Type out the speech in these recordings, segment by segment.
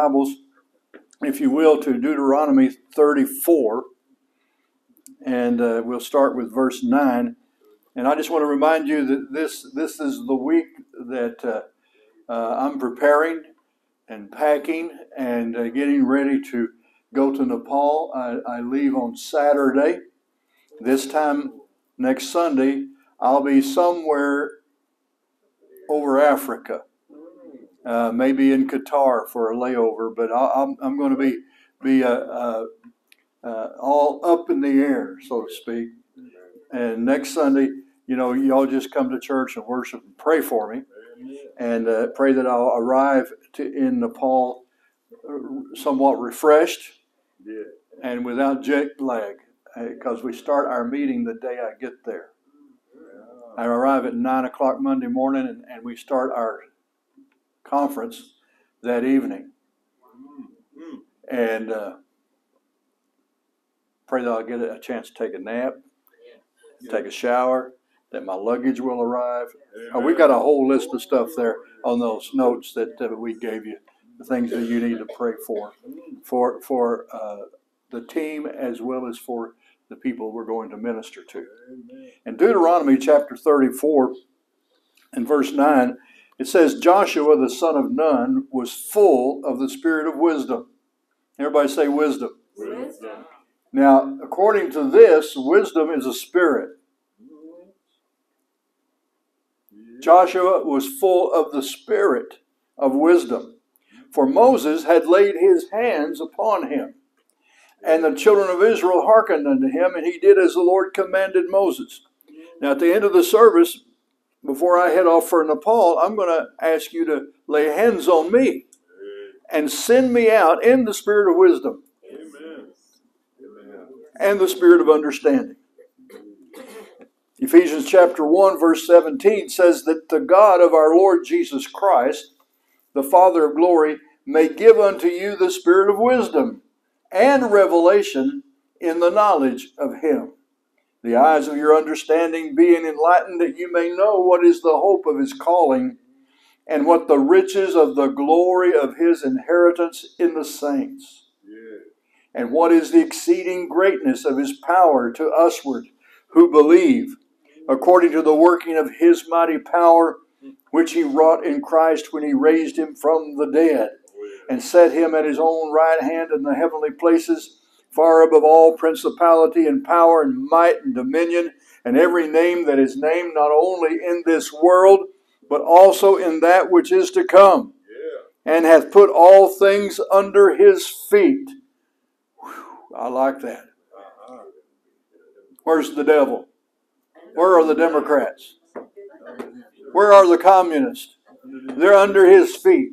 Bibles, if you will, to Deuteronomy 34. And uh, we'll start with verse 9. And I just want to remind you that this, this is the week that uh, uh, I'm preparing and packing and uh, getting ready to go to Nepal. I, I leave on Saturday. This time next Sunday, I'll be somewhere over Africa, uh, maybe in Qatar for a layover, but I, I'm, I'm going to be, be uh, uh, uh, all up in the air, so to speak. And next Sunday, you know, y'all just come to church and worship and pray for me, and uh, pray that I'll arrive to, in Nepal somewhat refreshed and without jet lag, because we start our meeting the day I get there. I arrive at nine o'clock Monday morning, and, and we start our conference that evening. And uh, pray that I'll get a chance to take a nap, take a shower, that my luggage will arrive. Uh, we got a whole list of stuff there on those notes that, uh, we gave you, the things that you need to pray for, for for uh, the team as well as for the people we're going to minister to. In Deuteronomy chapter 34 and verse 9, it says, Joshua the son of Nun was full of the spirit of wisdom. Everybody say wisdom. Wisdom. Now, according to this, wisdom is a spirit. Joshua was full of the spirit of wisdom, for Moses had laid his hands upon him. And the children of Israel hearkened unto him, and he did as the Lord commanded Moses. Now, at the end of the service, before I head off for Nepal, I'm going to ask you to lay hands on me and send me out in the spirit of wisdom and the spirit of understanding. Ephesians chapter 1, verse 17 says that the God of our Lord Jesus Christ, the Father of glory, may give unto you the spirit of wisdom and revelation in the knowledge of Him. The eyes of your understanding being enlightened, that you may know what is the hope of His calling and what the riches of the glory of His inheritance in the saints, and what is the exceeding greatness of His power to usward who believe, according to the working of His mighty power, which He wrought in Christ when He raised Him from the dead oh, and set him at his own right hand in the heavenly places, far above all principality and power and might and dominion, and every name that is named not only in this world, but also in that which is to come, and hath put all things under his feet. Whew, I like that. Where's the devil? Where are the Democrats? Where are the communists? They're under his feet.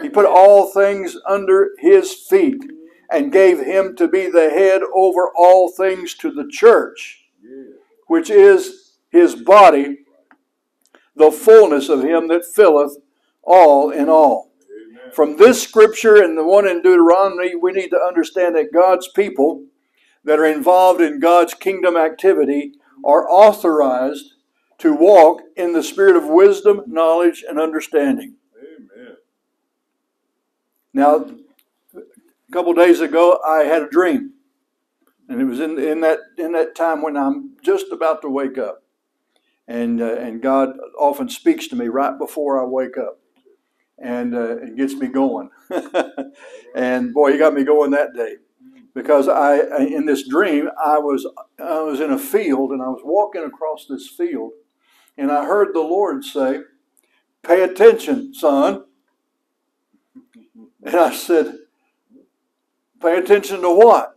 He put all things under his feet and gave him to be the head over all things to the church, which is his body, the fullness of him that filleth all in all. From this scripture and the one in Deuteronomy, we need to understand that God's people that are involved in God's kingdom activity are authorized to walk in the spirit of wisdom, knowledge, and understanding. Amen. Now, a couple days ago, I had a dream, and it was in, in that in that time when I'm just about to wake up, and uh, and God often speaks to me right before I wake up, and uh, it gets me going, and boy, He got me going that day, because I in this dream I was I was in a field and I was walking across this field, and I heard the Lord say, "Pay attention, son." And I said, Pay attention to what?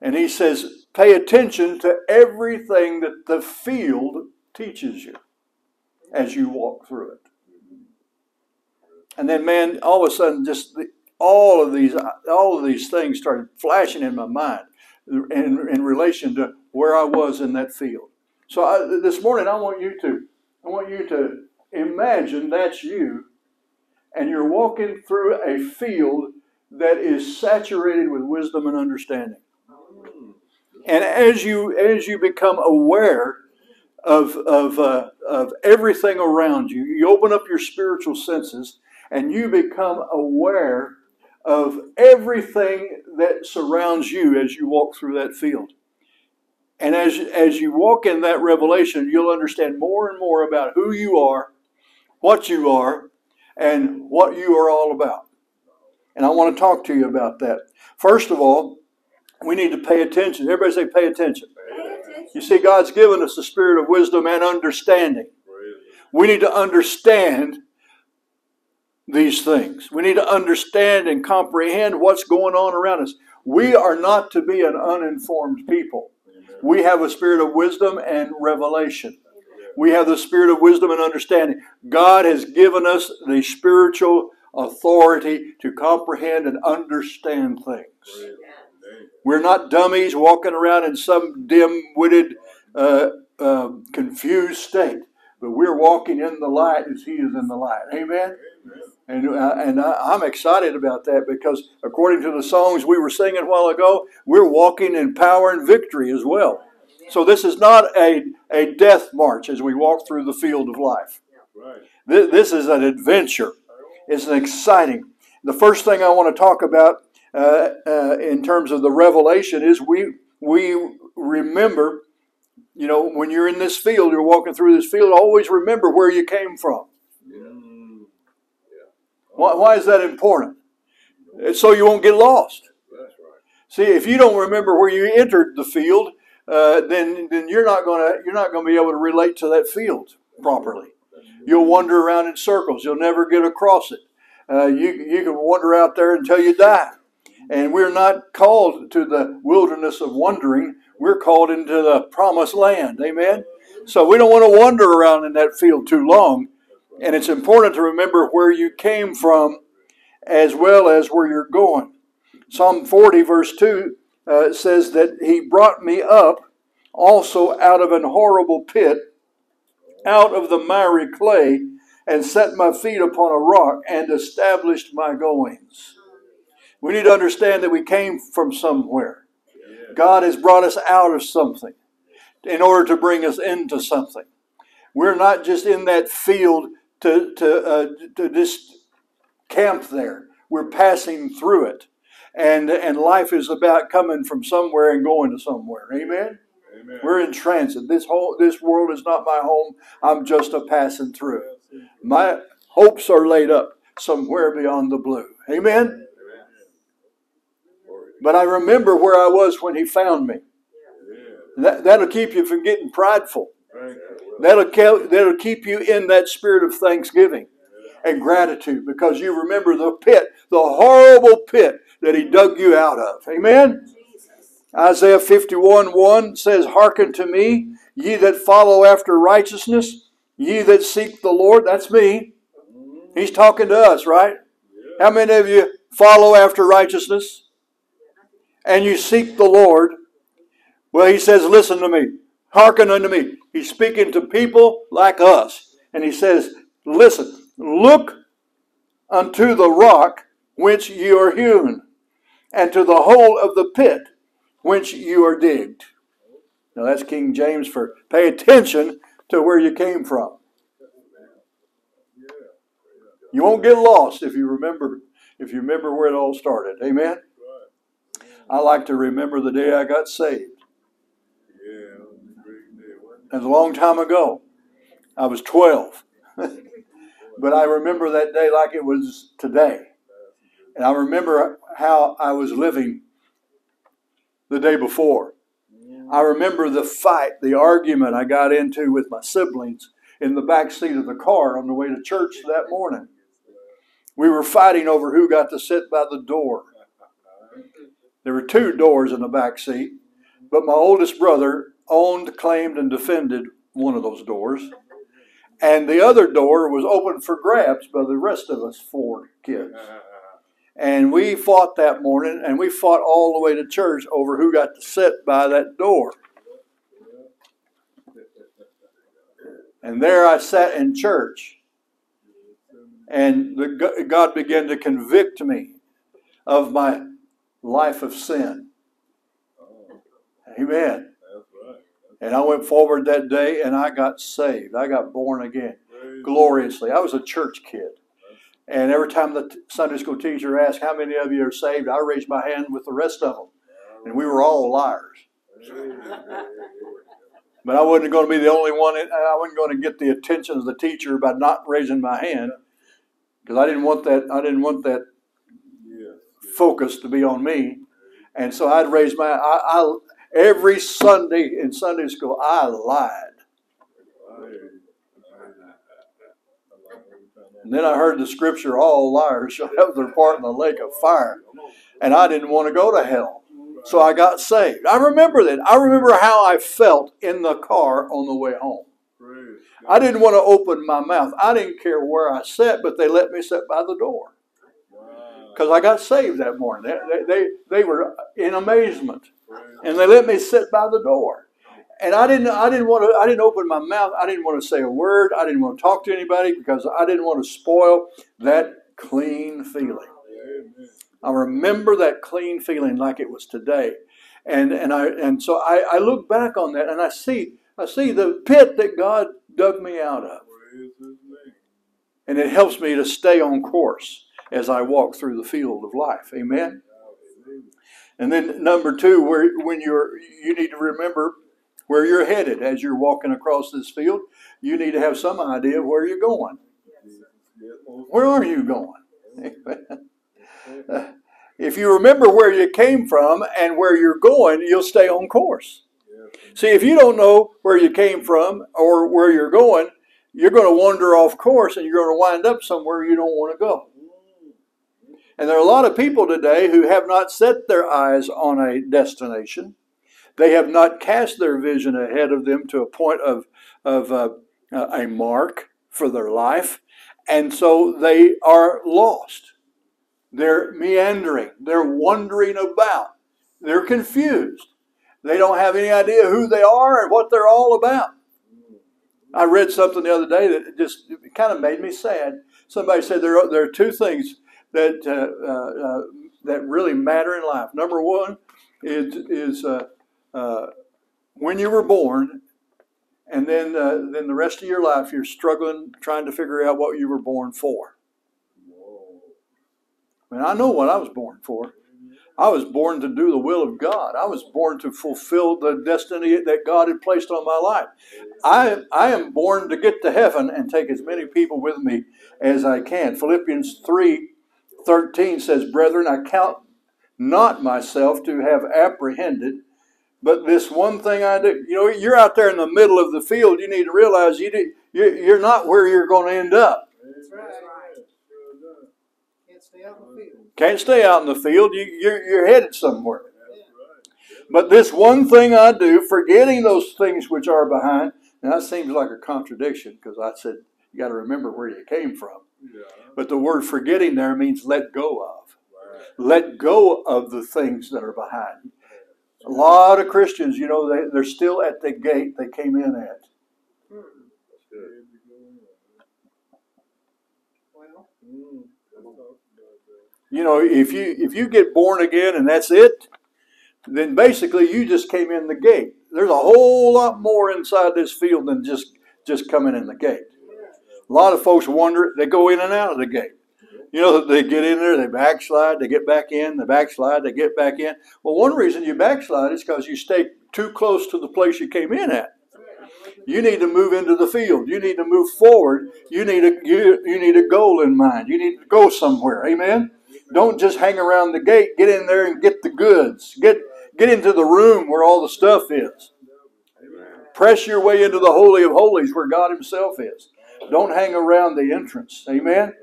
And he says, Pay attention to everything that the field teaches you as you walk through it. And then, man, all of a sudden, just the, all of these, all of these things started flashing in my mind in, in relation to where I was in that field. So I, this morning, I want you to, I want you to imagine that's you and you're walking through a field that is saturated with wisdom and understanding. And as you as you become aware of of uh, of everything around you, you open up your spiritual senses and you become aware of everything that surrounds you as you walk through that field. And as, as you walk in that revelation, you'll understand more and more about who you are, what you are, and what you are all about. And I want to talk to you about that. First of all, we need to pay attention. Everybody say, pay attention. You see, God's given us the spirit of wisdom and understanding. We need to understand these things. We need to understand and comprehend what's going on around us. We are not to be an uninformed people. We have a spirit of wisdom and revelation. We have the spirit of wisdom and understanding. God has given us the spiritual authority to comprehend and understand things. We're not dummies walking around in some dim witted, uh, uh, confused state, but we're walking in the light as He is in the light. Amen? And, uh, and I, am excited about that because according to the songs we were singing a while ago, we're walking in power and victory as well. So this is not a, a death march as we walk through the field of life. This, this is an adventure. It's an exciting. The first thing I want to talk about uh, uh, in terms of the revelation is we we remember, you know, when you're in this field, you're walking through this field, always remember where you came from. Why, why is that important? It's so you won't get lost. See, if you don't remember where you entered the field, uh, then then you're not gonna you're not gonna be able to relate to that field properly. You'll wander around in circles. You'll never get across it. Uh, you you can wander out there until you die. And we're not called to the wilderness of wandering. We're called into the promised land. Amen. So we don't want to wander around in that field too long. And it's important to remember where you came from as well as where you're going. Psalm 40, verse 2 uh, says that He brought me up also out of an horrible pit, out of the miry clay, and set my feet upon a rock and established my goings. We need to understand that we came from somewhere. God has brought us out of something in order to bring us into something. We're not just in that field to, to, uh, to just camp there. We're passing through it. And, and life is about coming from somewhere and going to somewhere. Amen? Amen. We're in transit. This whole this world is not my home. I'm just a passing through. My hopes are laid up somewhere beyond the blue. Amen? But I remember where I was when he found me. That, that'll keep you from getting prideful. That'll, that'll keep you in that spirit of thanksgiving and gratitude because you remember the pit, the horrible pit that he dug you out of. Amen? Isaiah 51 1 says, Hearken to me, ye that follow after righteousness, ye that seek the Lord. That's me. He's talking to us, right? How many of you follow after righteousness and you seek the Lord? Well, he says, Listen to me. Hearken unto me. He's speaking to people like us. And he says, Listen, look unto the rock whence ye are hewn, and to the hole of the pit whence you are digged. Now that's King James for pay attention to where you came from. You won't get lost if you remember if you remember where it all started. Amen. I like to remember the day I got saved. Was a long time ago. I was 12. but I remember that day like it was today. And I remember how I was living the day before. I remember the fight, the argument I got into with my siblings in the back seat of the car on the way to church that morning. We were fighting over who got to sit by the door. There were two doors in the back seat, but my oldest brother owned, claimed, and defended one of those doors. And the other door was open for grabs by the rest of us four kids. And we fought that morning, and we fought all the way to church over who got to sit by that door. And there I sat in church, and the, God began to convict me of my life of sin. Amen. And I went forward that day and I got saved. I got born again gloriously. I was a church kid. And every time the t- Sunday school teacher asked, How many of you are saved? I raised my hand with the rest of them. And we were all liars. But I wasn't going to be the only one. I wasn't going to get the attention of the teacher by not raising my hand because I didn't want that. I didn't want that focus to be on me. And so I'd raise my. I, I every Sunday in Sunday school I lied. And then I heard the scripture, all liars shall have their part in the lake of fire. And I didn't want to go to hell. So I got saved. I remember that. I remember how I felt in the car on the way home. I didn't want to open my mouth. I didn't care where I sat, but they let me sit by the door. Because I got saved that morning. They, they, they were in amazement. And they let me sit by the door. And I didn't I didn't want to I didn't open my mouth. I didn't want to say a word. I didn't want to talk to anybody because I didn't want to spoil that clean feeling. I remember that clean feeling like it was today. And, and, I, and so I, I look back on that and I see, I see the pit that God dug me out of. And it helps me to stay on course as I walk through the field of life. Amen. And then number two, where when you're you need to remember where you're headed as you're walking across this field. You need to have some idea of where you're going. Where are you going? if you remember where you came from and where you're going, you'll stay on course. See, if you don't know where you came from or where you're going, you're going to wander off course and you're going to wind up somewhere you don't want to go. And there are a lot of people today who have not set their eyes on a destination. They have not cast their vision ahead of them to a point of, of uh, a mark for their life. And so they are lost. They're meandering. They're wandering about. They're confused. They don't have any idea who they are and what they're all about. I read something the other day that just kind of made me sad. Somebody said there are, there are two things that uh, uh, uh, that really matter in life. Number one is is uh, uh, when you were born, and then uh, then the rest of your life you're struggling trying to figure out what you were born for. And I know what I was born for. I was born to do the will of God. I was born to fulfill the destiny that God had placed on my life. I, I am born to get to heaven and take as many people with me as I can. Philippians 3 13 says, Brethren, I count not myself to have apprehended, but this one thing I do. You know, you're out there in the middle of the field. You need to realize you you're not where you're going to end up. That's right. Can't stay out in the field. Can't stay out in the field. You, you're, you're headed somewhere. But this one thing I do, forgetting those things which are behind, and that seems like a contradiction because I said you got to remember where you came from. Yeah. But the word forgetting there means let go of. Right. Let go of the things that are behind. A lot of Christians, you know, they, they're still at the gate they came in at. You know, if you if you get born again and that's it, then basically you just came in the gate. There's a whole lot more inside this field than just just coming in the gate. A lot of folks wonder they go in and out of the gate. You know, they get in there, they backslide, they get back in, they backslide, they get back in. Well, one reason you backslide is because you stay too close to the place you came in at. You need to move into the field. You need to move forward. You need a you, you need a goal in mind. You need to go somewhere. Amen. Don't just hang around the gate. Get in there and get the goods. Get get into the room where all the stuff is. Press your way into the holy of holies where God Himself is. Don't hang around the entrance. Amen.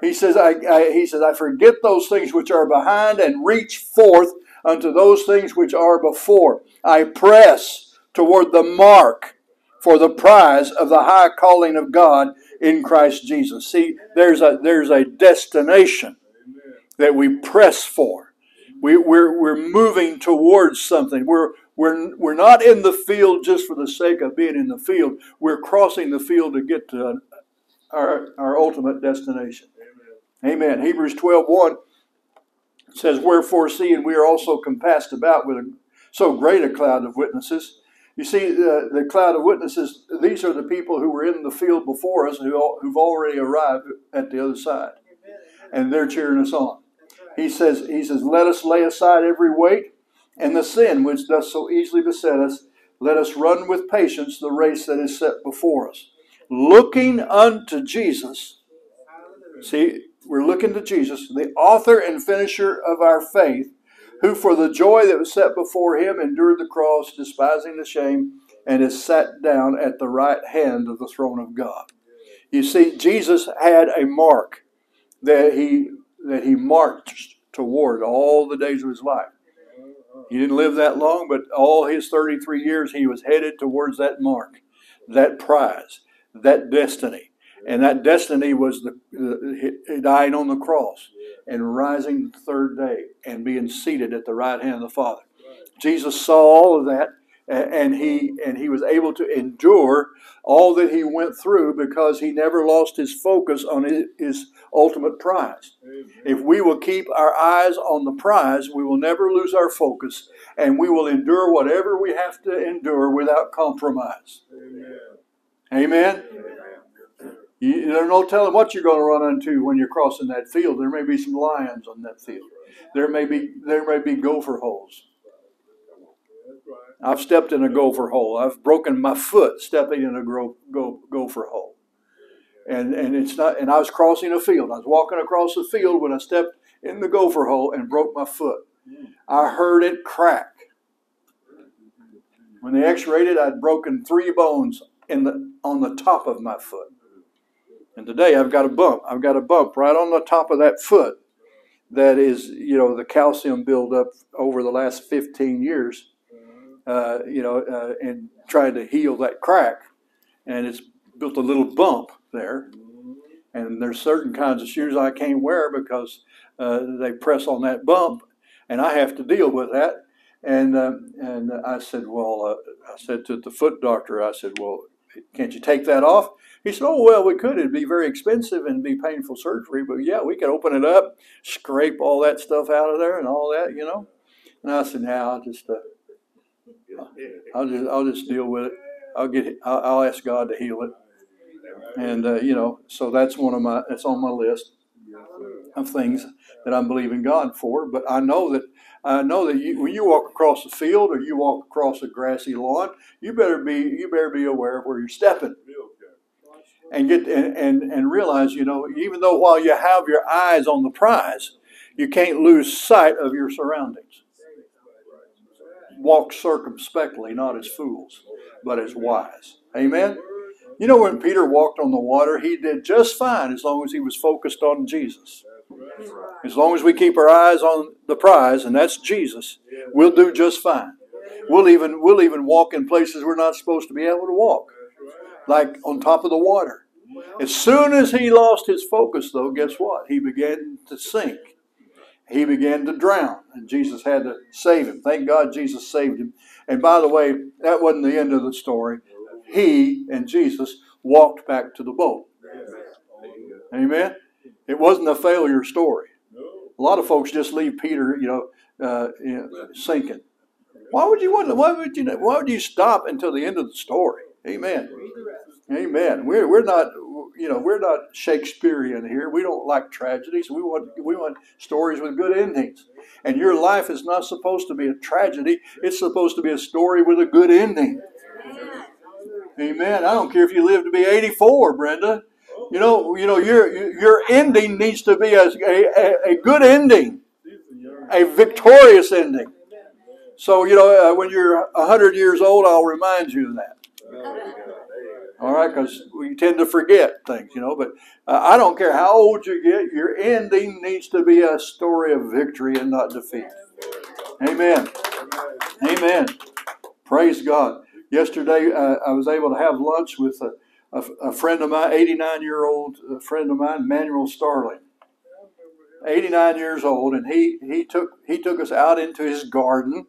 He says, I, I, he says, I forget those things which are behind and reach forth unto those things which are before. I press toward the mark for the prize of the high calling of God in Christ Jesus. See, there's a there's a destination that we press for. We, we're, we're moving towards something. We're, we're, we're not in the field just for the sake of being in the field. We're crossing the field to get to our, our ultimate destination. Amen. Hebrews 12 1 says, Wherefore, seeing we are also compassed about with a, so great a cloud of witnesses. You see, uh, the cloud of witnesses, these are the people who were in the field before us who, who've already arrived at the other side. And they're cheering us on. He says, he says, let us lay aside every weight and the sin which does so easily beset us. Let us run with patience the race that is set before us. Looking unto Jesus. See, we're looking to Jesus, the author and finisher of our faith, who for the joy that was set before him endured the cross, despising the shame, and is sat down at the right hand of the throne of God. You see, Jesus had a mark that he that he marched toward all the days of his life. He didn't live that long, but all his 33 years he was headed towards that mark, that prize, that destiny. And that destiny was the, the dying on the cross and rising the third day and being seated at the right hand of the Father. Jesus saw all of that and he and he was able to endure all that he went through because he never lost his focus on his, his ultimate prize. Amen. If we will keep our eyes on the prize, we will never lose our focus and we will endure whatever we have to endure without compromise. Amen. Amen. You, there's no telling what you're going to run into when you're crossing that field. There may be some lions on that field. There may be there may be gopher holes. I've stepped in a gopher hole. I've broken my foot stepping in a go- gopher hole. And, and it's not and I was crossing a field. I was walking across the field when I stepped in the gopher hole and broke my foot. I heard it crack. When they x-rayed it, I'd broken three bones in the on the top of my foot. And today I've got a bump. I've got a bump right on the top of that foot that is, you know, the calcium buildup over the last 15 years uh, you know, uh, and trying to heal that crack. And it's built a little bump there. And there's certain kinds of shoes I can't wear because uh, they press on that bump, and I have to deal with that. And uh, and I said, well, uh, I said to the foot doctor, I said, well, can't you take that off? He said, oh well, we could. It'd be very expensive and be painful surgery, but yeah, we could open it up, scrape all that stuff out of there, and all that, you know. And I said, now I'll just uh, I'll just I'll just deal with it. I'll get I'll, I'll ask God to heal it, and uh, you know, so that's one of my that's on my list of things that I'm believing God for. But I know that I know that you, when you walk across the field or you walk across a grassy lawn, you better be you better be aware of where you're stepping. And get and, and, and realize, you know, even though while you have your eyes on the prize, you can't lose sight of your surroundings walk circumspectly, not as fools, but as wise. Amen? You know, when Peter walked on the water, he did just fine as long as he was focused on Jesus. As long as we keep our eyes on the prize, and that's Jesus, we'll do just fine. We'll even we'll even walk in places we're not supposed to be able to walk, like on top of the water. As soon as he lost his focus, though, guess what? He began to sink he began to drown, and Jesus had to save him. Thank God Jesus saved him. And by the way, that wasn't the end of the story. He and Jesus walked back to the boat. Amen. It wasn't a failure story. A lot of folks just leave Peter, you know, uh, you know sinking. Why would you want? Why would you? Why would you stop until the end of the story? Amen. Amen. We're, we're not, you know, we're not Shakespearean here. We don't like tragedies. We want, we want stories with good endings. And your life is not supposed to be a tragedy. It's supposed to be a story with a good ending. Amen. I don't care if you live to be 84, Brenda. You know, you know, your your ending needs to be a, a, a good ending, a victorious ending. So, you know, uh, when you're 100 years old, I'll remind you of that all right, because we tend to forget things, you know. But uh, I don't care how old you get, your ending needs to be a story of victory and not defeat. Amen. Amen. Praise God. Yesterday, uh, I was able to have lunch with a, a, a friend of mine, 89 year old uh, friend of mine, Manuel Starling. 89 years old, and he, he took he took us out into his garden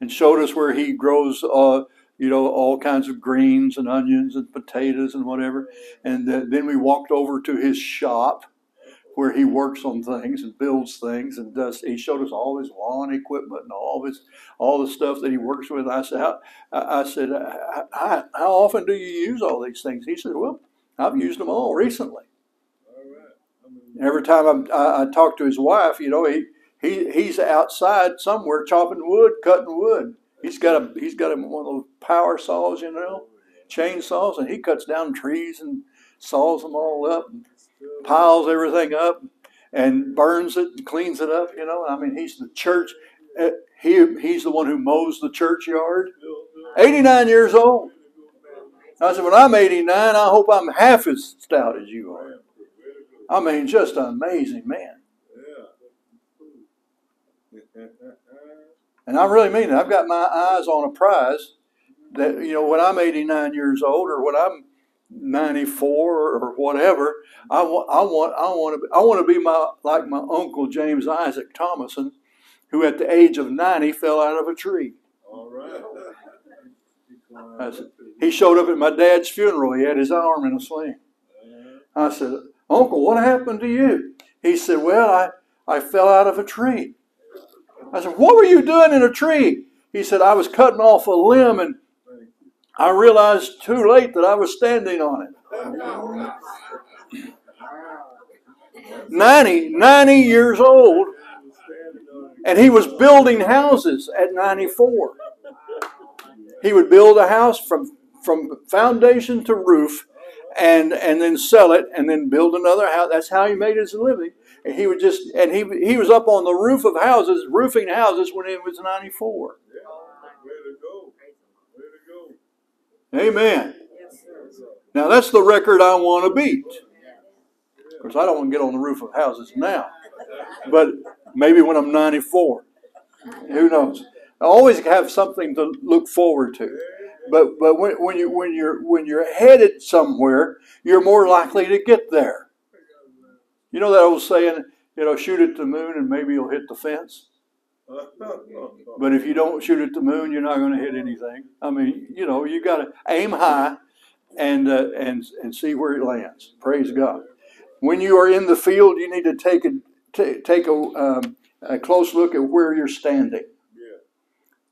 and showed us where he grows uh, you know, all kinds of greens and onions and potatoes and whatever. And then we walked over to his shop where he works on things and builds things and does. He showed us all his lawn equipment and all his all the stuff that he works with. I said, how, I said, uh, how, how often do you use all these things? He said, well, I've used them all recently. Every time I, I talk to his wife, you know, he, he he's outside somewhere chopping wood, cutting wood. He's got a he's got a, one of those power saws, you know, chainsaws, and he cuts down trees and saws them all up, and piles everything up, and burns it, and cleans it up. You know, I mean, he's the church. Uh, he he's the one who mows the churchyard. Eighty nine years old. I said, when I'm 89, I hope I'm half as stout as you are. I mean, just an amazing man. And I really mean it. I've got my eyes on a prize that, you know, when I'm 89 years old or when I'm 94 or whatever, I want, I want, I want to, be, I want to be my like my uncle James Isaac Thomason, who at the age of 90 fell out of a tree. All right. I said, he showed up at my dad's funeral. He had his arm in a sling. I said, Uncle, what happened to you? He said, Well, I, I fell out of a tree. I said, What were you doing in a tree? He said, I was cutting off a limb and I realized too late that I was standing on it. 90, 90 years old, and he was building houses at 94. He would build a house from, from foundation to roof and, and then sell it and then build another house. That's how he made his living. And he would just, and he, he was up on the roof of houses, roofing houses when he was 94. Amen. Now that's the record I want to beat. Of course, I don't want to get on the roof of houses now, but maybe when I'm 94. Who knows? I always have something to look forward to. But but when, when you when you're when you're headed somewhere, you're more likely to get there. You know that old saying, you know, shoot at the moon and maybe you'll hit the fence. But if you don't shoot at the moon, you're not going to hit anything. I mean, you know, you got to aim high and uh, and and see where it lands. Praise God. When you are in the field, you need to take a t- take a, um, a close look at where you're standing.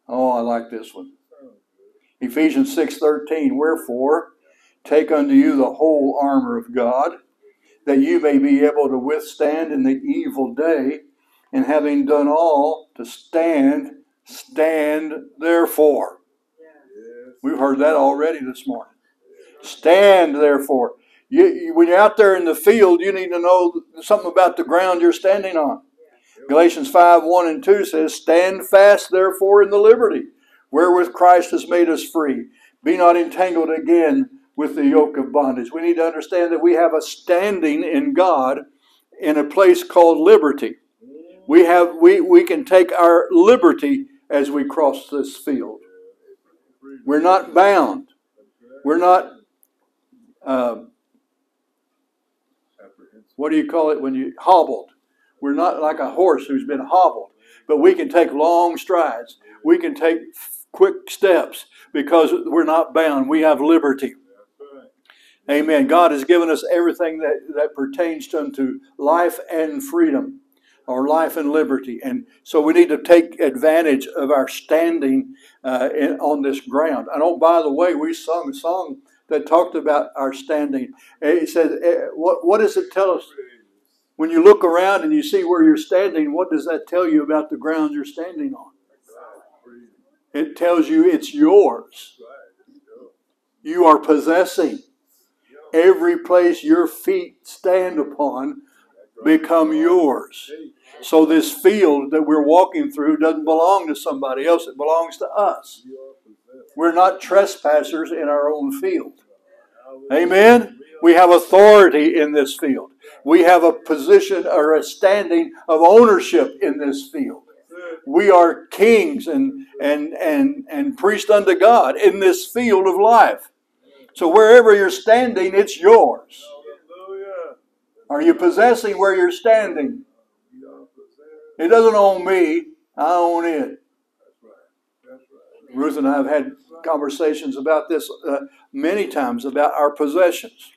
Oh, I like this one. Ephesians six thirteen. Wherefore, take unto you the whole armor of God, that you may be able to withstand in the evil day and having done all to stand, stand therefore. We've heard that already this morning. Stand therefore. You, you, when you're out there in the field, you need to know something about the ground you're standing on. Galatians 5 1 and 2 says, Stand fast therefore in the liberty wherewith Christ has made us free. Be not entangled again with the yoke of bondage. We need to understand that we have a standing in God in a place called liberty. We have we, we can take our liberty as we cross this field. We're not bound. We're not uh, what do you call it when you hobbled? We're not like a horse who's been hobbled, but we can take long strides. We can take quick steps because we're not bound. We have liberty. Amen. God has given us everything that, that pertains to unto life and freedom or life and liberty. And so we need to take advantage of our standing uh, in, on this ground. And oh, by the way, we sung a song that talked about our standing. It says, eh, what, what does it tell us? When you look around and you see where you're standing, what does that tell you about the ground you're standing on? It tells you it's yours. You are possessing. Every place your feet stand upon become yours. So this field that we're walking through doesn't belong to somebody else, it belongs to us. We're not trespassers in our own field. Amen. We have authority in this field. We have a position or a standing of ownership in this field. We are kings and and and and priests unto God in this field of life. So wherever you're standing, it's yours. Are you possessing where you're standing? It doesn't own me, I own it. Ruth and I have had conversations about this uh, many times about our possessions,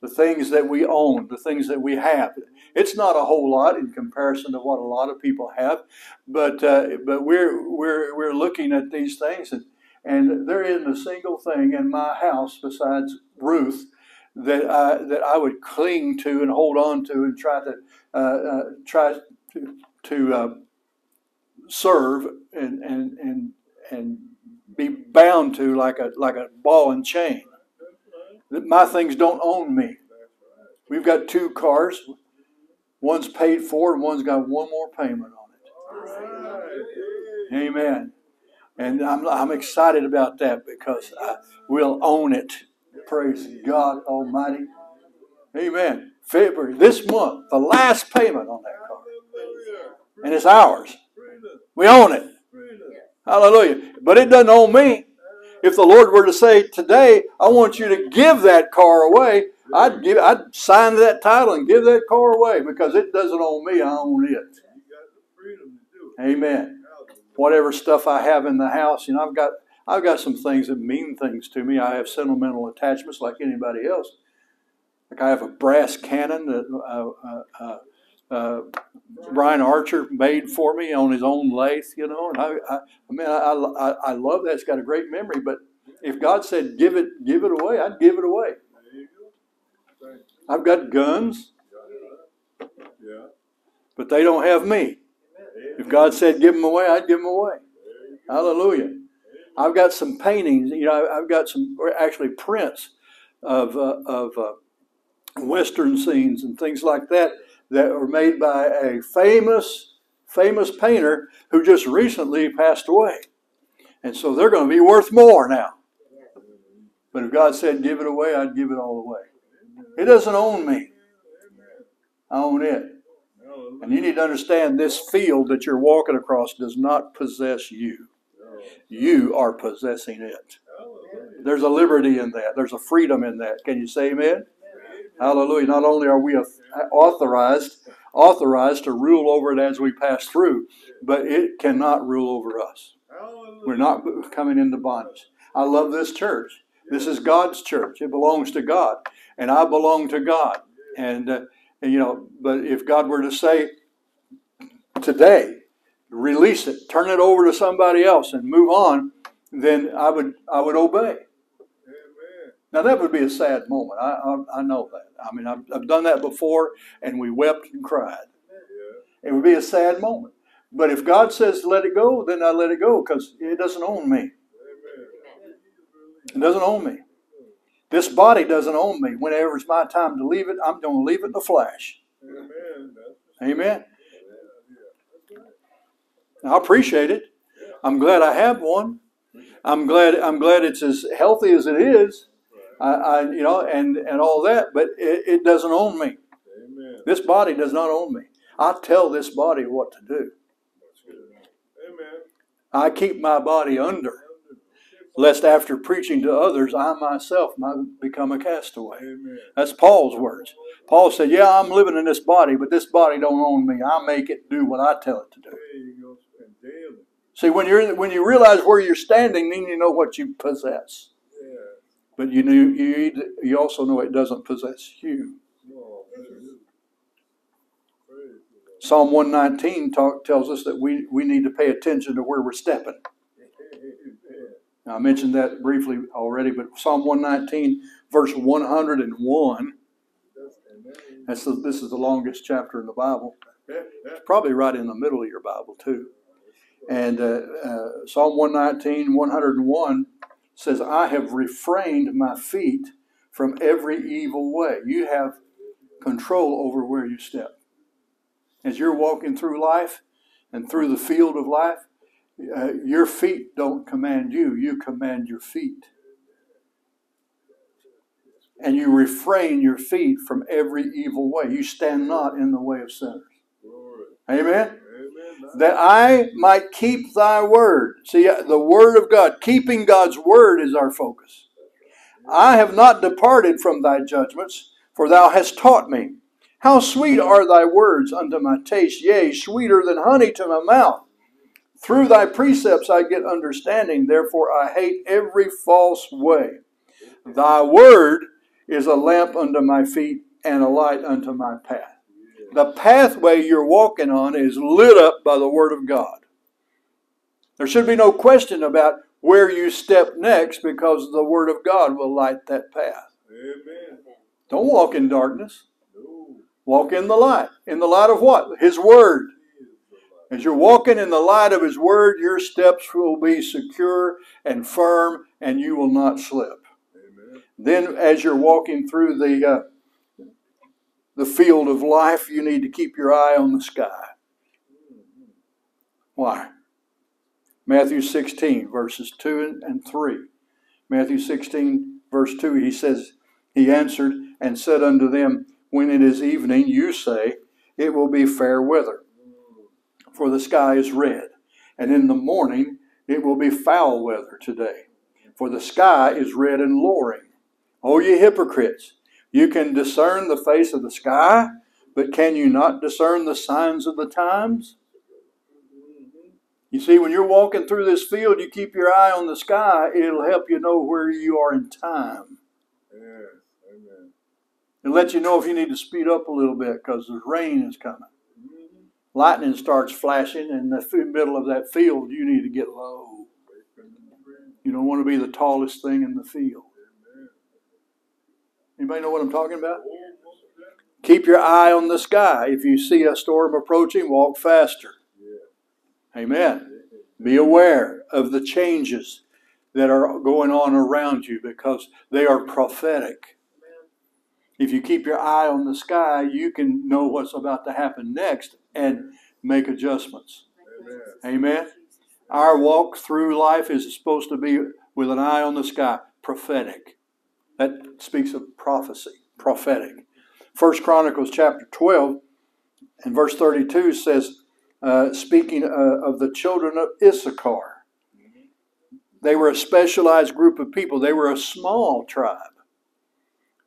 the things that we own, the things that we have. It's not a whole lot in comparison to what a lot of people have, but uh, but we're we're we're looking at these things and and there isn't a single thing in my house besides Ruth that I, that I would cling to and hold on to and try to uh, uh, try to, to uh, serve and and and and be bound to like a like a ball and chain. That my things don't own me. We've got two cars. One's paid for and one's got one more payment on it. Amen. And I'm, I'm excited about that because I will own it. Praise God Almighty. Amen. February, this month, the last payment on that car. And it's ours. We own it. Hallelujah. But it doesn't own me. If the Lord were to say, Today, I want you to give that car away, I'd give I'd sign that title and give that car away because it doesn't own me, I own it. Amen. Whatever stuff I have in the house, you know, I've got I've got some things that mean things to me. I have sentimental attachments like anybody else. Like I have a brass cannon that uh, uh, uh, uh, Brian Archer made for me on his own lathe, you know. And I, I, I mean, I, I, I love that. It's got a great memory. But if God said give it, give it away, I'd give it away. I've got guns, but they don't have me. If God said give them away, I'd give them away. Hallelujah. I've got some paintings. You know, I've got some actually prints of uh, of uh, western scenes and things like that that were made by a famous famous painter who just recently passed away. And so they're going to be worth more now. But if God said give it away, I'd give it all away. It doesn't own me. I own it. And you need to understand this field that you're walking across does not possess you. You are possessing it. There's a liberty in that. There's a freedom in that. Can you say amen? Hallelujah. Not only are we authorized authorized to rule over it as we pass through, but it cannot rule over us. We're not coming into bondage. I love this church. This is God's church. It belongs to God, and I belong to God. And, uh, and you know, but if God were to say today, release it, turn it over to somebody else, and move on, then I would I would obey. Now that would be a sad moment. I, I, I know that. I mean, I've, I've, done that before, and we wept and cried. It would be a sad moment. But if God says let it go, then I let it go because it doesn't own me. It doesn't own me. This body doesn't own me. Whenever it's my time to leave it, I'm going to leave it in a flash. Amen. Amen. I appreciate it. I'm glad I have one. I'm glad. I'm glad it's as healthy as it is. I, I, you know, and and all that, but it, it doesn't own me. Amen. This body does not own me. I tell this body what to do. Amen. I keep my body under, lest after preaching to others, I myself might become a castaway. Amen. That's Paul's words. Paul said, "Yeah, I'm living in this body, but this body don't own me. I make it do what I tell it to do." See, when you're when you realize where you're standing, then you know what you possess. But you knew you you also know it doesn't possess you. Psalm 119 talk, tells us that we, we need to pay attention to where we're stepping. Now, I mentioned that briefly already, but Psalm 119, verse 101, that's the, this is the longest chapter in the Bible. It's probably right in the middle of your Bible, too. And uh, uh, Psalm 119, 101 says, I have refrained my feet from every evil way. You have control over where you step. As you're walking through life and through the field of life, uh, your feet don't command you, you command your feet. And you refrain your feet from every evil way. You stand not in the way of sinners. Amen? That I might keep thy word. See, uh, the word of God, keeping God's word is our focus. I have not departed from thy judgments, for thou hast taught me. How sweet are thy words unto my taste, yea, sweeter than honey to my mouth. Through thy precepts I get understanding, therefore I hate every false way. Thy word is a lamp unto my feet and a light unto my path the pathway you're walking on is lit up by the Word of God. There should be no question about where you step next because the Word of God will light that path. Amen. Don't walk in darkness. Walk in the light. In the light of what? His Word. As you're walking in the light of His Word, your steps will be secure and firm, and you will not slip. Amen. Then, as you're walking through the uh, the field of life, you need to keep your eye on the sky. Why? Matthew 16, verses 2 and 3. Matthew 16, verse 2, he says, He answered and said unto them, When it is evening, you say, It will be fair weather for the sky is red. And in the morning it will be foul weather today, for the sky is red and lowering. O ye hypocrites, you can discern the face of the sky, but can you not discern the signs of the times? You see, when you're walking through this field, you keep your eye on the sky, it'll help you know where you are in time. Yes, amen. It'll let you know if you need to speed up a little bit because the rain is coming lightning starts flashing in the middle of that field, you need to get low. You don't want to be the tallest thing in the field. Anybody know what I'm talking about? Keep your eye on the sky. If you see a storm approaching, walk faster. Amen. Be aware of the changes that are going on around you because they are prophetic. If you keep your eye on the sky, you can know what's about to happen next and make adjustments. Amen. Amen. Our walk through life is supposed to be with an eye on the sky, prophetic. That speaks of prophecy, prophetic. First Chronicles chapter 12 and verse 32 says, uh, speaking uh, of the children of Issachar, they were a specialized group of people. They were a small tribe,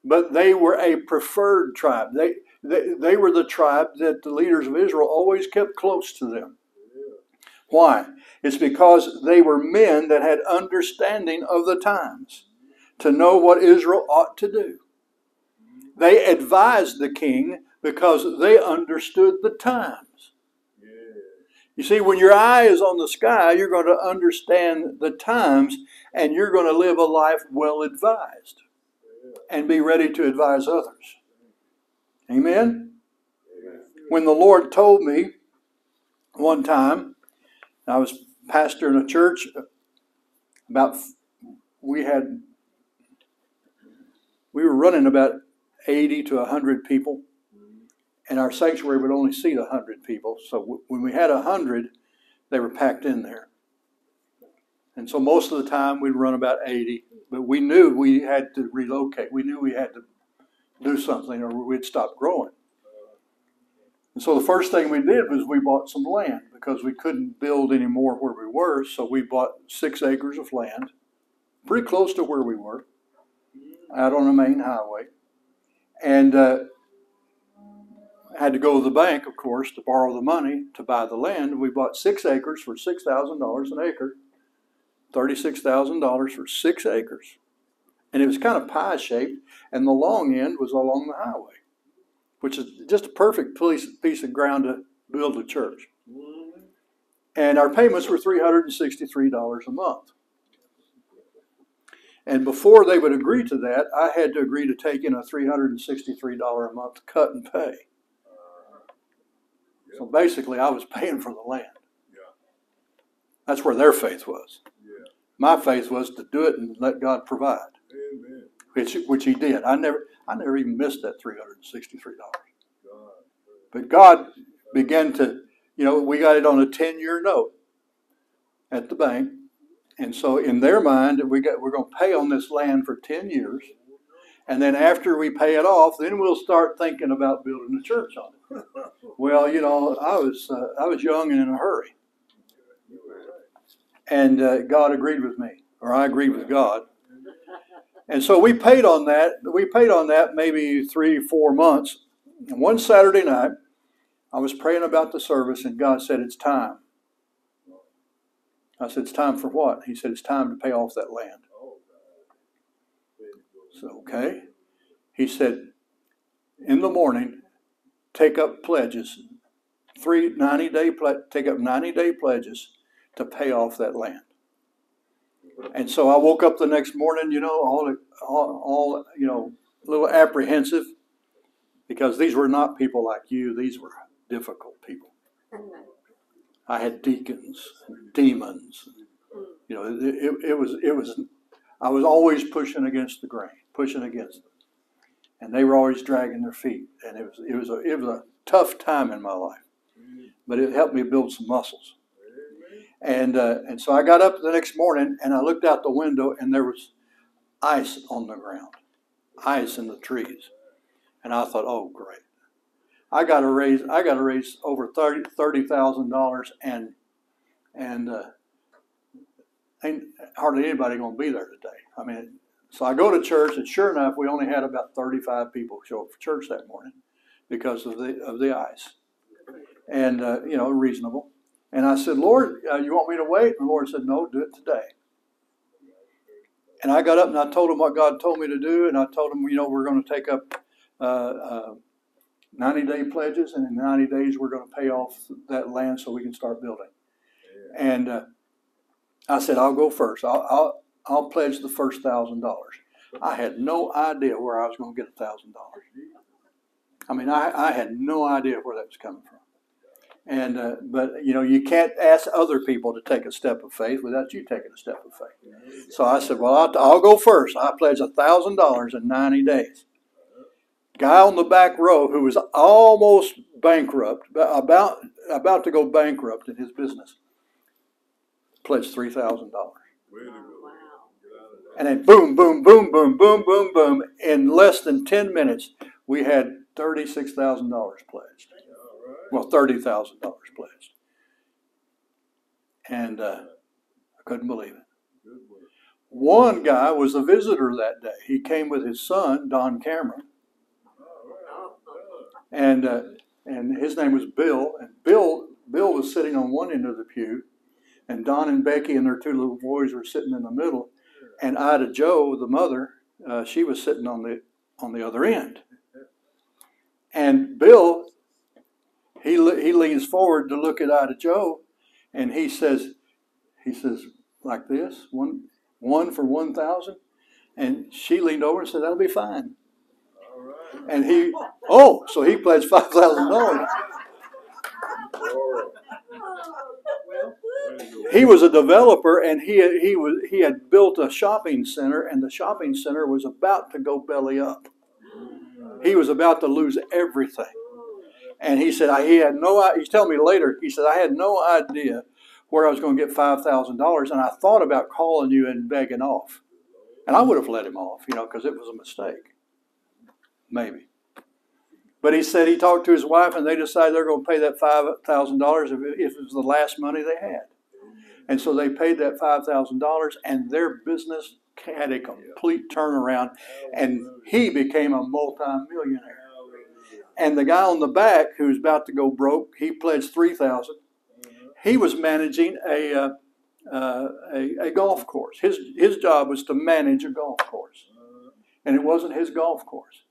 but they were a preferred tribe. They, they, they were the tribe that the leaders of Israel always kept close to them. Why? It's because they were men that had understanding of the times to know what Israel ought to do. They advised the king because they understood the times. You see, when your eye is on the sky, you're going to understand the times and you're going to live a life well advised and be ready to advise others. Amen? When the Lord told me one time, I was pastor in a church about we had we were running about 80 to 100 people. And our sanctuary would only seat 100 people. So when we had 100 they were packed in there. And so most of the time we'd run about 80 but we knew we had to relocate. We knew we had to do something or we'd stop growing. And so the first thing we did was we bought some land because we couldn't build any more where we were. So we bought six acres of land, pretty close to where we were, out on the main highway. And uh, had to go to the bank, of course, to borrow the money to buy the land. We bought six acres for $6,000 an acre, $36,000 for six acres and it was kind of pie shaped, and the long end was along the highway, which is just a perfect piece, of ground to build a church. And our payments were $363 a month. And before they would agree to that, I had to agree to take in a $363 a month cut and pay. So basically, I was paying for the land. That's where their faith was. My faith was to do it and let God provide which which he did. I never I never even missed that three hundred and sixty three dollars. But God began to, you know, we got it on a ten year note at the bank, and so in their mind, we got we're going to pay on this land for ten years, and then after we pay it off, then we'll start thinking about building a church on it. well, you know, I was uh, I was young and in a hurry, and uh, God agreed with me, or I agreed with God and so we paid on that. We paid on that maybe three, four months. And one Saturday night, I was praying about the service, and God said, It's time. I said, It's time for what? He said, It's time to pay off that land. So, okay. He said, In the morning, take up pledges, three 90 day, take up 90 day pledges to pay off that land. And so I woke up the next morning, you know, all, all, all you know, a little apprehensive because these were not people like you, these were difficult people. I had deacons demons. You know, it, it, it was, it was, I was always pushing against the grain, pushing against them. And they were always dragging their feet. And it was, it was, a, it was a tough time in my life. But it helped me build some muscles. And, uh, and so I got up the next morning and I looked out the window and there was ice on the ground, ice in the trees. And I thought, oh, great. I got to raise, I got to raise over thirty thousand dollars, and and uh, ain't hardly anybody to be there today. I mean, so I go to church, and sure enough, we only had about thirty-five people show up for church that morning because of the of the ice, and uh, you know, reasonable. And I said, Lord, uh, you want me to wait? And the Lord said, No, do it today. And I got up and I told him what God told me to do, and I told him, you know, we're going to take up uh, uh, 90 day pledges, and in 90 days we're going to pay off that land so we can start building. And uh, I said, I'll go first. I'll, I'll, I'll pledge the first thousand dollars. I had no idea where I was going to get a thousand dollars. I mean, I, I had no idea where that was coming from. And uh, but you know you can't ask other people to take a step of faith without you taking a step of faith. So I said, well, I'll, I'll go first. I pledge a thousand dollars in ninety days. Guy on the back row who was almost bankrupt, about about to go bankrupt in his business, pledged three thousand dollars. And then boom, boom, boom, boom, boom, boom, boom. In less than ten minutes, we had thirty-six thousand dollars pledged well, thirty thousand dollars pledged, and uh, I couldn't believe it. One guy was a visitor that day. He came with his son, Don Cameron, and uh, and his name was Bill. And Bill Bill was sitting on one end of the pew, and Don and Becky and their two little boys were sitting in the middle, and Ida Joe, the mother, uh, she was sitting on the on the other end. And Bill he, he leans forward to look at Ida Joe, and he says, he says like this, one, one for 1,000. And she leaned over and said, that'll be fine. And he, oh, so he pledged $5,000. he was a developer and he, he, was, he had built a shopping center and the shopping center was about to go belly up. He was about to lose everything. And he said, he had no, he's telling me later, he said, I had no idea where I was going to get $5,000. And I thought about calling you and begging off. And I would have let him off, you know, because it was a mistake. Maybe. But he said he talked to his wife and they decided they're going to pay that $5,000 if it was the last money they had. And so they paid that $5,000 and their business had a complete turnaround and he became a multimillionaire. And the guy on the back who's about to go broke, he pledged three thousand. He was managing a, uh, uh, a, a golf course. His his job was to manage a golf course, and it wasn't his golf course.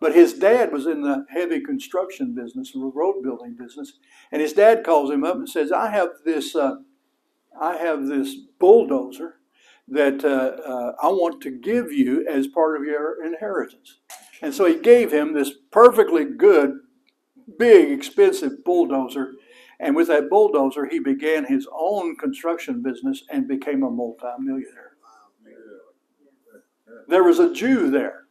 But his dad was in the heavy construction business, the road building business, and his dad calls him up and says, "I have this, uh, I have this bulldozer that uh, uh, I want to give you as part of your inheritance." And so he gave him this perfectly good, big, expensive bulldozer. And with that bulldozer, he began his own construction business and became a multimillionaire. There was a Jew there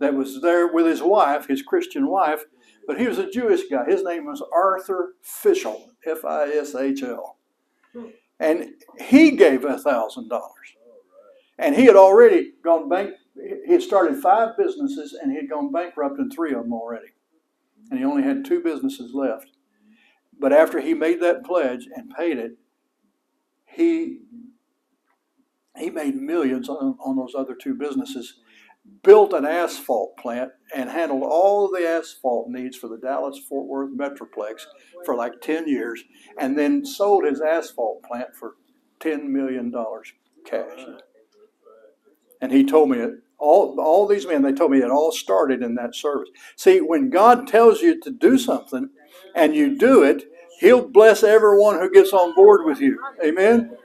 that was there with his wife, his Christian wife, but he was a Jewish guy. His name was Arthur Fishl, F I S H L. And he gave a thousand dollars. And he had already gone bank he had started five businesses and he had gone bankrupt in three of them already. And he only had two businesses left. But after he made that pledge and paid it, he he made millions on, on those other two businesses, built an asphalt plant, and handled all the asphalt needs for the Dallas Fort Worth Metroplex for like 10 years, and then sold his asphalt plant for $10 million cash. And he told me it all, all these men, they told me it all started in that service. See, when God tells you to do something and you do it, He'll bless everyone who gets on board with you. Amen?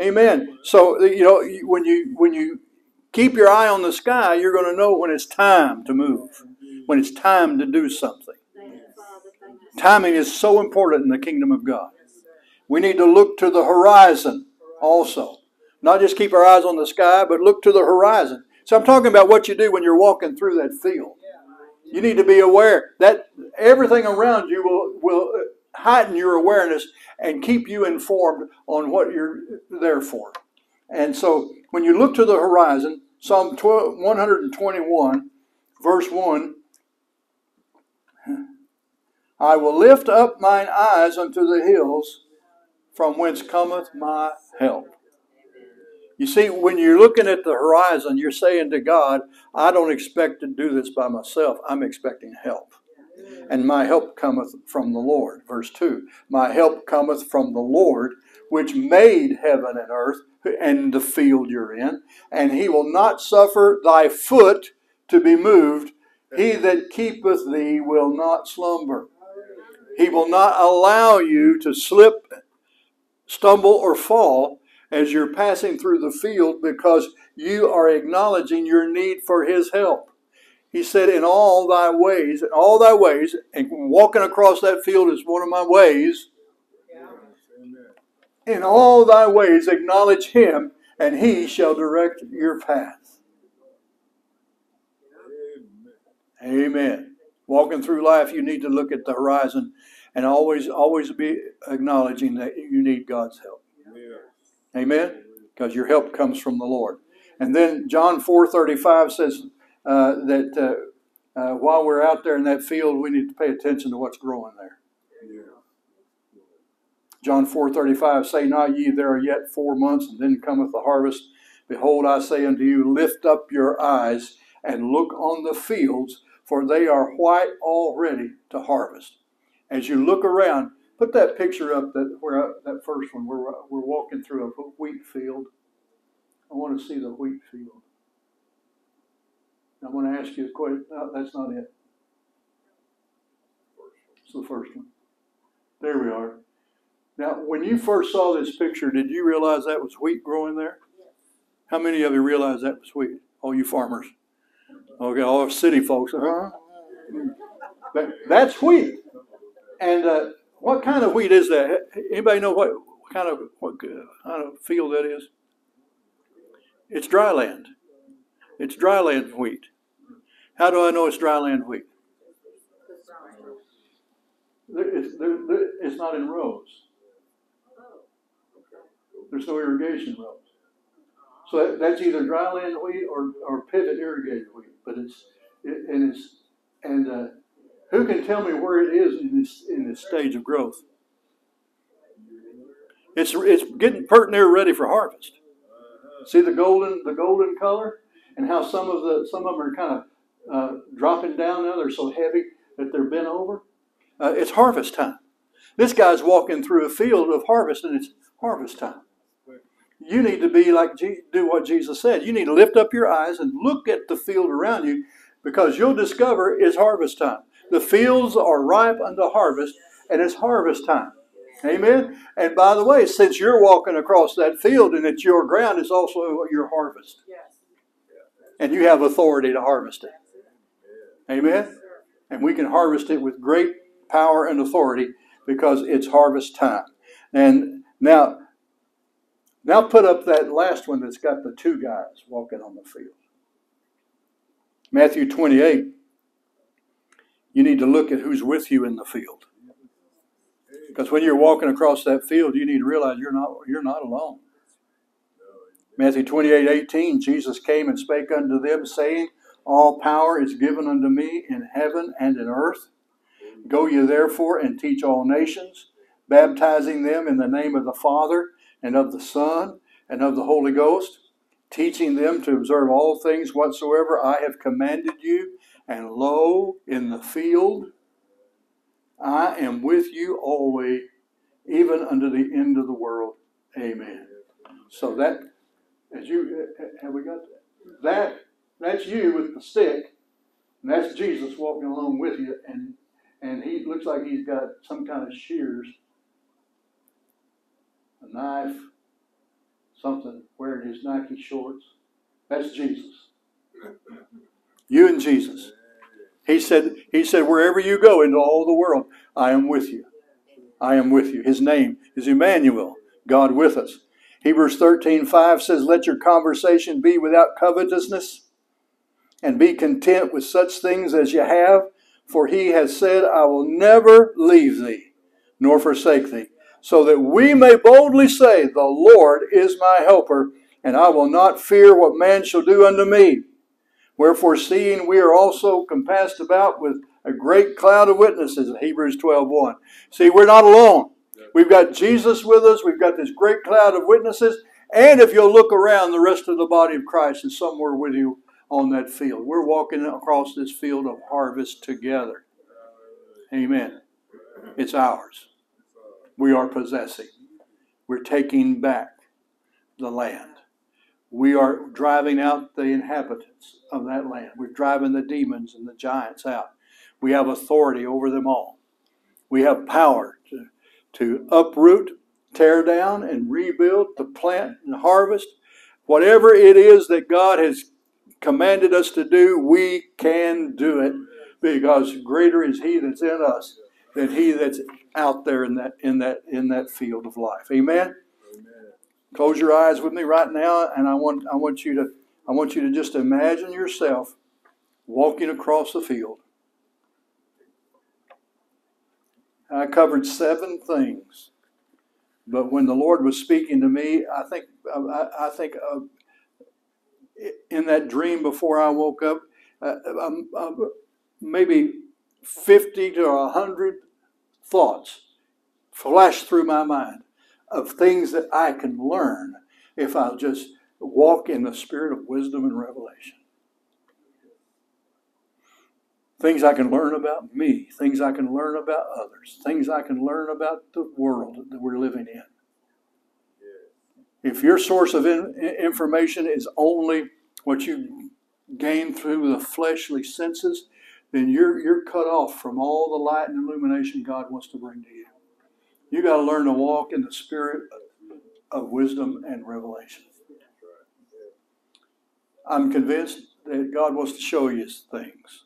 Amen. So, you know, when you, when you keep your eye on the sky, you're going to know when it's time to move, when it's time to do something. Timing is so important in the kingdom of God. We need to look to the horizon also. Not just keep our eyes on the sky, but look to the horizon. So I'm talking about what you do when you're walking through that field. You need to be aware that everything around you will, will heighten your awareness and keep you informed on what you're there for. And so when you look to the horizon, Psalm 12, 121, verse 1 I will lift up mine eyes unto the hills, from whence cometh my help. You see, when you're looking at the horizon, you're saying to God, I don't expect to do this by myself. I'm expecting help. And my help cometh from the Lord. Verse 2 My help cometh from the Lord, which made heaven and earth and the field you're in, and he will not suffer thy foot to be moved. He that keepeth thee will not slumber. He will not allow you to slip, stumble, or fall as you're passing through the field because you are acknowledging your need for His help. He said, In all thy ways, in all thy ways, and walking across that field is one of my ways. In all thy ways, acknowledge Him, and He shall direct your path. Amen. Walking through life, you need to look at the horizon and always, always be acknowledging that you need God's help. Amen? Because your help comes from the Lord. And then John 4.35 says uh, that uh, uh, while we're out there in that field, we need to pay attention to what's growing there. John 4.35, Say not ye, there are yet four months, and then cometh the harvest. Behold, I say unto you, lift up your eyes and look on the fields, for they are white already to harvest. As you look around, Put that picture up that where that first one. We're we're walking through a wheat field. I want to see the wheat field. I want to ask you a question. No, that's not it. It's the first one. There we are. Now, when you first saw this picture, did you realize that was wheat growing there? How many of you realize that was wheat? All you farmers. Okay, all city folks. Huh? That, that's wheat. And uh, what kind of wheat is that? Anybody know what, what kind of what kind of field that is? It's dry land. It's dry land wheat. How do I know it's dry land wheat? It's, it's not in rows. There's no irrigation wells. So that's either dry land wheat or, or pivot irrigated wheat. But it's it, and it's and uh, who can tell me where it is in this in this stage of growth? It's it's getting pert near ready for harvest. See the golden the golden color and how some of the some of them are kind of uh, dropping down now. They're so heavy that they're bent over. Uh, it's harvest time. This guy's walking through a field of harvest, and it's harvest time. You need to be like do what Jesus said. You need to lift up your eyes and look at the field around you, because you'll discover it's harvest time. The fields are ripe unto harvest, and it's harvest time. Amen. And by the way, since you're walking across that field and it's your ground, it's also your harvest. And you have authority to harvest it. Amen. And we can harvest it with great power and authority because it's harvest time. And now, now put up that last one that's got the two guys walking on the field. Matthew 28 you need to look at who's with you in the field. Because when you're walking across that field, you need to realize you're not you're not alone. Matthew 28, 18, Jesus came and spake unto them, saying, All power is given unto me in heaven and in earth. Go ye therefore and teach all nations, baptizing them in the name of the Father and of the Son and of the Holy Ghost, teaching them to observe all things whatsoever I have commanded you. And lo, in the field, I am with you always, even unto the end of the world. Amen. So that, as you have we got that? That that's you with the stick, and that's Jesus walking along with you, and and he looks like he's got some kind of shears, knife, something, wearing his Nike shorts, That's Jesus. You and Jesus. He said, He said, wherever you go into all the world, I am with you. I am with you. His name is Emmanuel, God with us. Hebrews 13, 5 says, Let your conversation be without covetousness, and be content with such things as you have, for he has said, I will never leave thee, nor forsake thee, so that we may boldly say, The Lord is my helper, and I will not fear what man shall do unto me. Wherefore, seeing we are also compassed about with a great cloud of witnesses, Hebrews 12 1. See, we're not alone. We've got Jesus with us. We've got this great cloud of witnesses. And if you'll look around, the rest of the body of Christ is somewhere with you on that field. We're walking across this field of harvest together. Amen. It's ours. We are possessing. We're taking back the land. We are driving out the inhabitants of that land. We're driving the demons and the giants out. We have authority over them all. We have power to, to uproot, tear down, and rebuild, to plant and harvest. Whatever it is that God has commanded us to do, we can do it because greater is He that's in us than He that's out there in that in that in that field of life. Amen. Close your eyes with me right now, and I want I want you to I want you to just imagine yourself walking across the field. I covered seven things, but when the Lord was speaking to me, I think I, I think uh, in that dream before I woke up, uh, um, uh, maybe fifty to hundred thoughts flash through my mind of things that I can learn if I'll just walk in the spirit of wisdom and revelation. Things I can learn about me, things I can learn about others, things I can learn about the world that we're living in. If your source of in, information is only what you gain through the fleshly senses, then you're, you're cut off from all the light and illumination God wants to bring to you. You got to learn to walk in the spirit of wisdom and revelation. I'm convinced that God wants to show you things.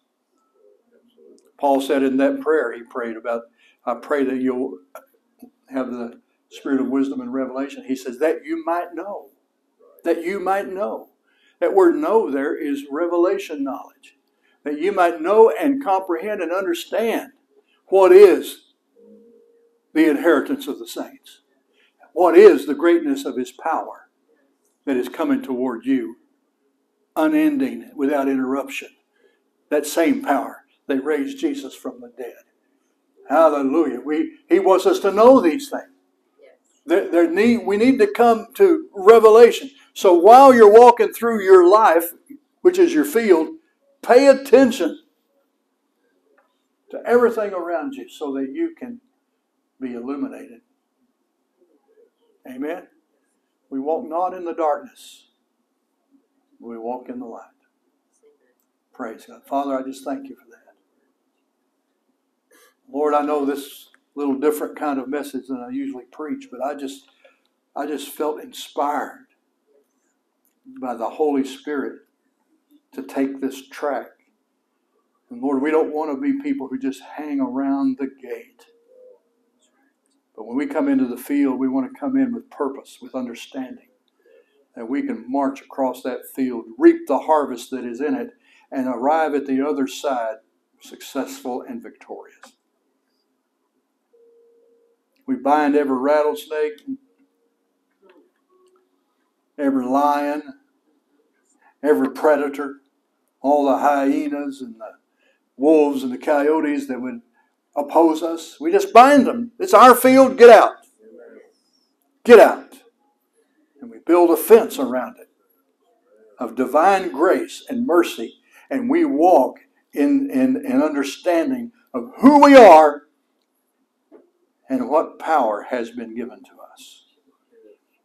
Paul said in that prayer he prayed about, I pray that you'll have the spirit of wisdom and revelation. He says, that you might know. That you might know. That word know there is revelation knowledge. That you might know and comprehend and understand what is the inheritance of the saints? What is the greatness of his power that is coming toward you, unending, without interruption? That same power that raised Jesus from the dead. Hallelujah. We, he wants us to know these things. There, there need, we need to come to revelation. So while you're walking through your life, which is your field, pay attention to everything around you so that you can be illuminated. Amen. We walk not in the darkness, we walk in the light. Praise God. Father, I just thank you for that. Lord, I know this little different kind of message than I usually preach, but I just I just felt inspired by the Holy Spirit to take this track. And Lord, we don't want to be people who just hang around the gate. But when we come into the field, we want to come in with purpose, with understanding. That we can march across that field, reap the harvest that is in it, and arrive at the other side successful and victorious. We bind every rattlesnake, every lion, every predator, all the hyenas and the wolves and the coyotes that would oppose us. We just bind them. It's our field. Get out. Get out. And we build a fence around it of divine grace and mercy. And we walk in, in, in understanding of who we are and what power has been given to us.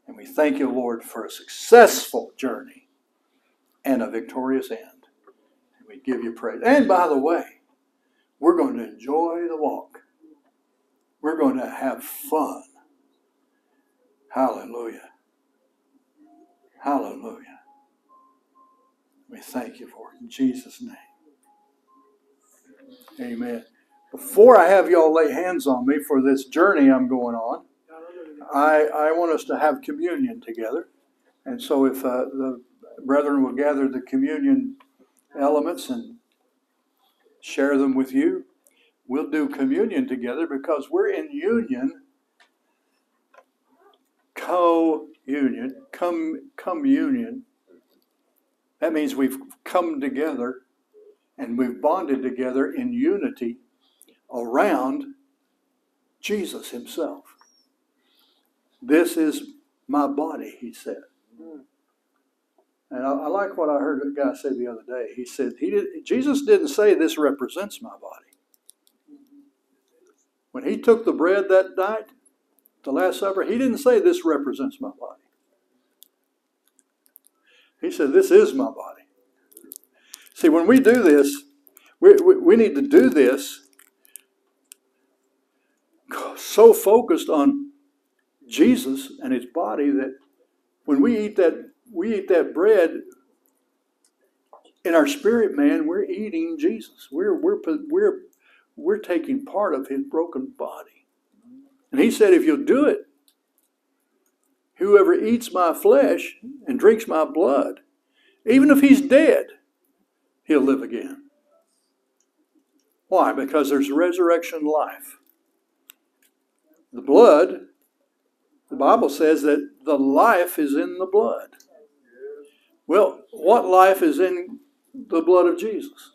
And we thank you, Lord, for a successful journey and a victorious end. We give you praise. And by the way, we're going to enjoy the walk. We're going to have fun. Hallelujah. Hallelujah. We thank you for it in Jesus' name. Amen. Before I have y'all lay hands on me for this journey I'm going on, I, I want us to have communion together. And so if uh, the brethren will gather the communion elements and share them with you, we'll do communion together because we're in union, co-union, come communion. That means we've come together and we've bonded together in unity around Jesus himself. This is my body, he said. Hmm. And I, I, like what I heard a guy say the other day. He said he did, Jesus didn't say this represents my body. When he took the bread that night, the Last Supper, he didn't say this represents my body. He said this is my body. See, when we do this, we, we, we need to do this so focused on Jesus and his body that when we eat that we eat that bread in our spirit man we're eating Jesus. We're we're we're we're taking part of his broken body. And he said if you'll do it whoever eats my flesh and drinks my blood even if he's dead he'll live again. Why? Because there's resurrection life. The blood, the Bible says that the life is in the blood. Well, what life is in the blood of Jesus?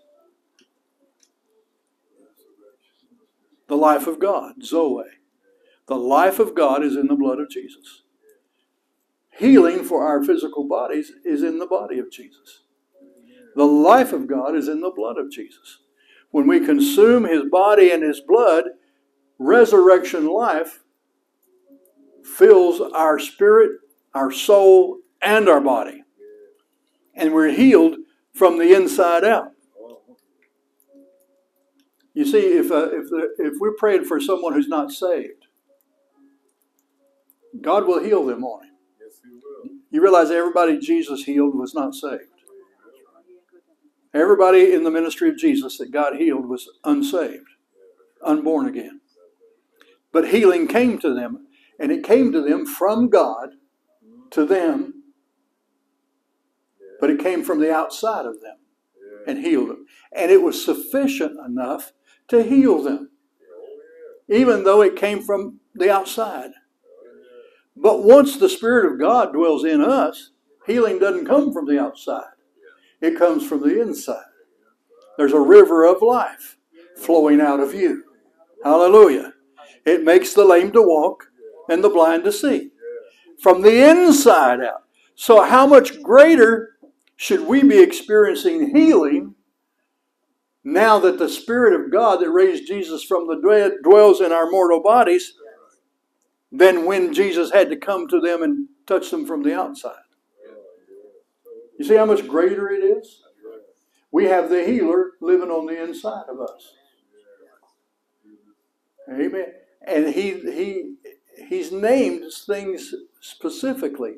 The life of God, Zoe. The life of God is in the blood of Jesus. Healing for our physical bodies is in the body of Jesus. The life of God is in the blood of Jesus. When we consume his body and his blood, resurrection life fills our spirit, our soul, and our body. And we're healed from the inside out. You see, if, uh, if, the, if we're praying for someone who's not saved, God will heal them on him. Yes, he will. You realize everybody Jesus healed was not saved. Everybody in the ministry of Jesus that God healed was unsaved, unborn again. But healing came to them, and it came to them from God to them, but it came from the outside of them and healed them. And it was sufficient enough to heal them, even though it came from the outside. But once the Spirit of God dwells in us, healing doesn't come from the outside, it comes from the inside. There's a river of life flowing out of you. Hallelujah. It makes the lame to walk and the blind to see. From the inside out. So, how much greater should we be experiencing healing now that the Spirit of God that raised Jesus from the dead dwells in our mortal bodies than when Jesus had to come to them and touch them from the outside? You see how much greater it is? We have the healer living on the inside of us. Amen and he he he's named things specifically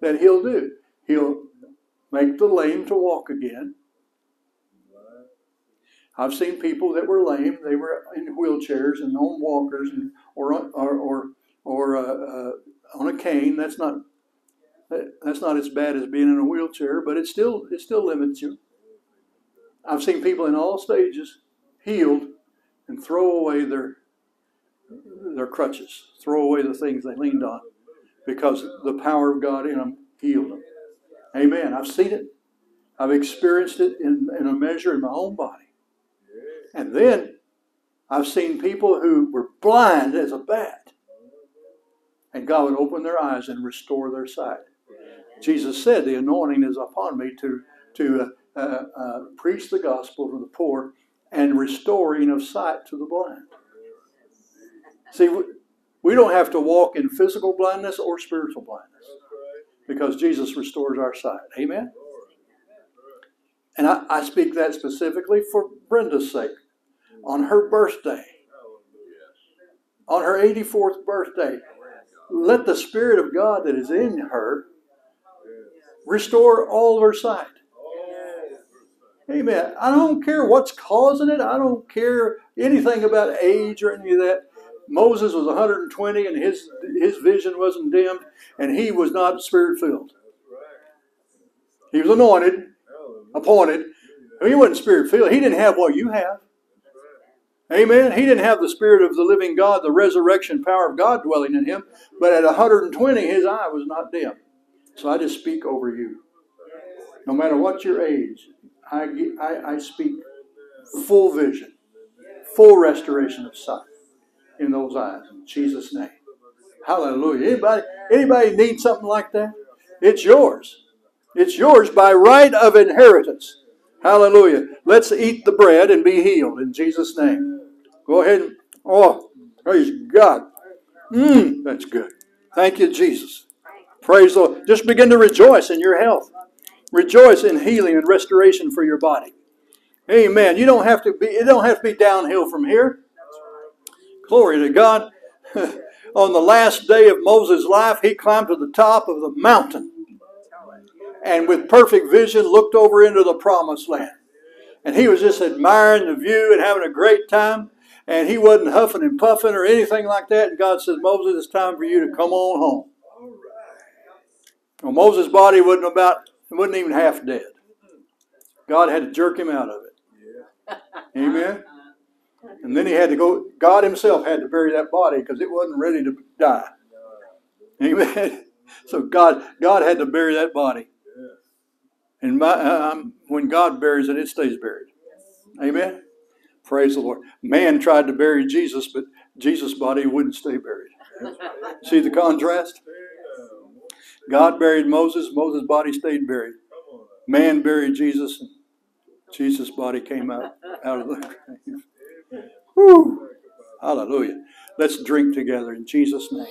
that he'll do. He'll make the lame to walk again. I've seen people that were lame; they were in wheelchairs and on walkers, and or or or, or uh, uh, on a cane. That's not that's not as bad as being in a wheelchair, but it still it still limits you. I've seen people in all stages healed and throw away their their crutches, throw away the things they leaned on because the power of God in them healed them. Amen. I've seen it. I've experienced it in, in a measure in my own body. And then I've seen people who were blind as a bat, and God would open their eyes and restore their sight. Jesus said, The anointing is upon me to, to uh, uh, uh, preach the gospel to the poor and restoring of sight to the blind. See, we don't have to walk in physical blindness or spiritual blindness because Jesus restores our sight. Amen? And I, I speak that specifically for Brenda's sake. On her birthday, on her 84th birthday, let the Spirit of God that is in her restore all of her sight. Amen. I don't care what's causing it. I don't care anything about age or any of that. Moses was 120 and his his vision wasn't dimmed and he was not spirit filled. He was anointed, appointed. He wasn't spirit filled. He didn't have what you have. Amen. He didn't have the spirit of the living God, the resurrection power of God dwelling in him. But at 120, his eye was not dim. So I just speak over you. No matter what your age, I, I, I speak full vision, full restoration of sight in those eyes. In Jesus' name. Hallelujah. Anybody, anybody need something like that? It's yours. It's yours by right of inheritance. Hallelujah. Let's eat the bread and be healed in Jesus' name. Go ahead. Oh, praise God. Mmm, that's good. Thank you, Jesus. Praise the Lord. Just begin to rejoice in your health. Rejoice in healing and restoration for your body. Amen. You don't have to be, it don't have to be downhill from here. Glory to God. On the last day of Moses' life, he climbed to the top of the mountain and with perfect vision looked over into the promised land. And he was just admiring the view and having a great time. And he wasn't huffing and puffing or anything like that. And God says, Moses, it's time for you to come on home. Well, Moses' body wasn't about, wasn't even half dead. God had to jerk him out of it. Amen. And then he had to go, God himself had to bury that body because it wasn't ready to die. Amen. So God, God had to bury that body. And my, um, when God buries it, it stays buried. Amen. Praise the Lord. Man tried to bury Jesus, but Jesus' body wouldn't stay buried. See the contrast? God buried Moses, Moses' body stayed buried. Man buried Jesus, Jesus' body came out, out of the grave. Hallelujah. Let's drink together in Jesus' name.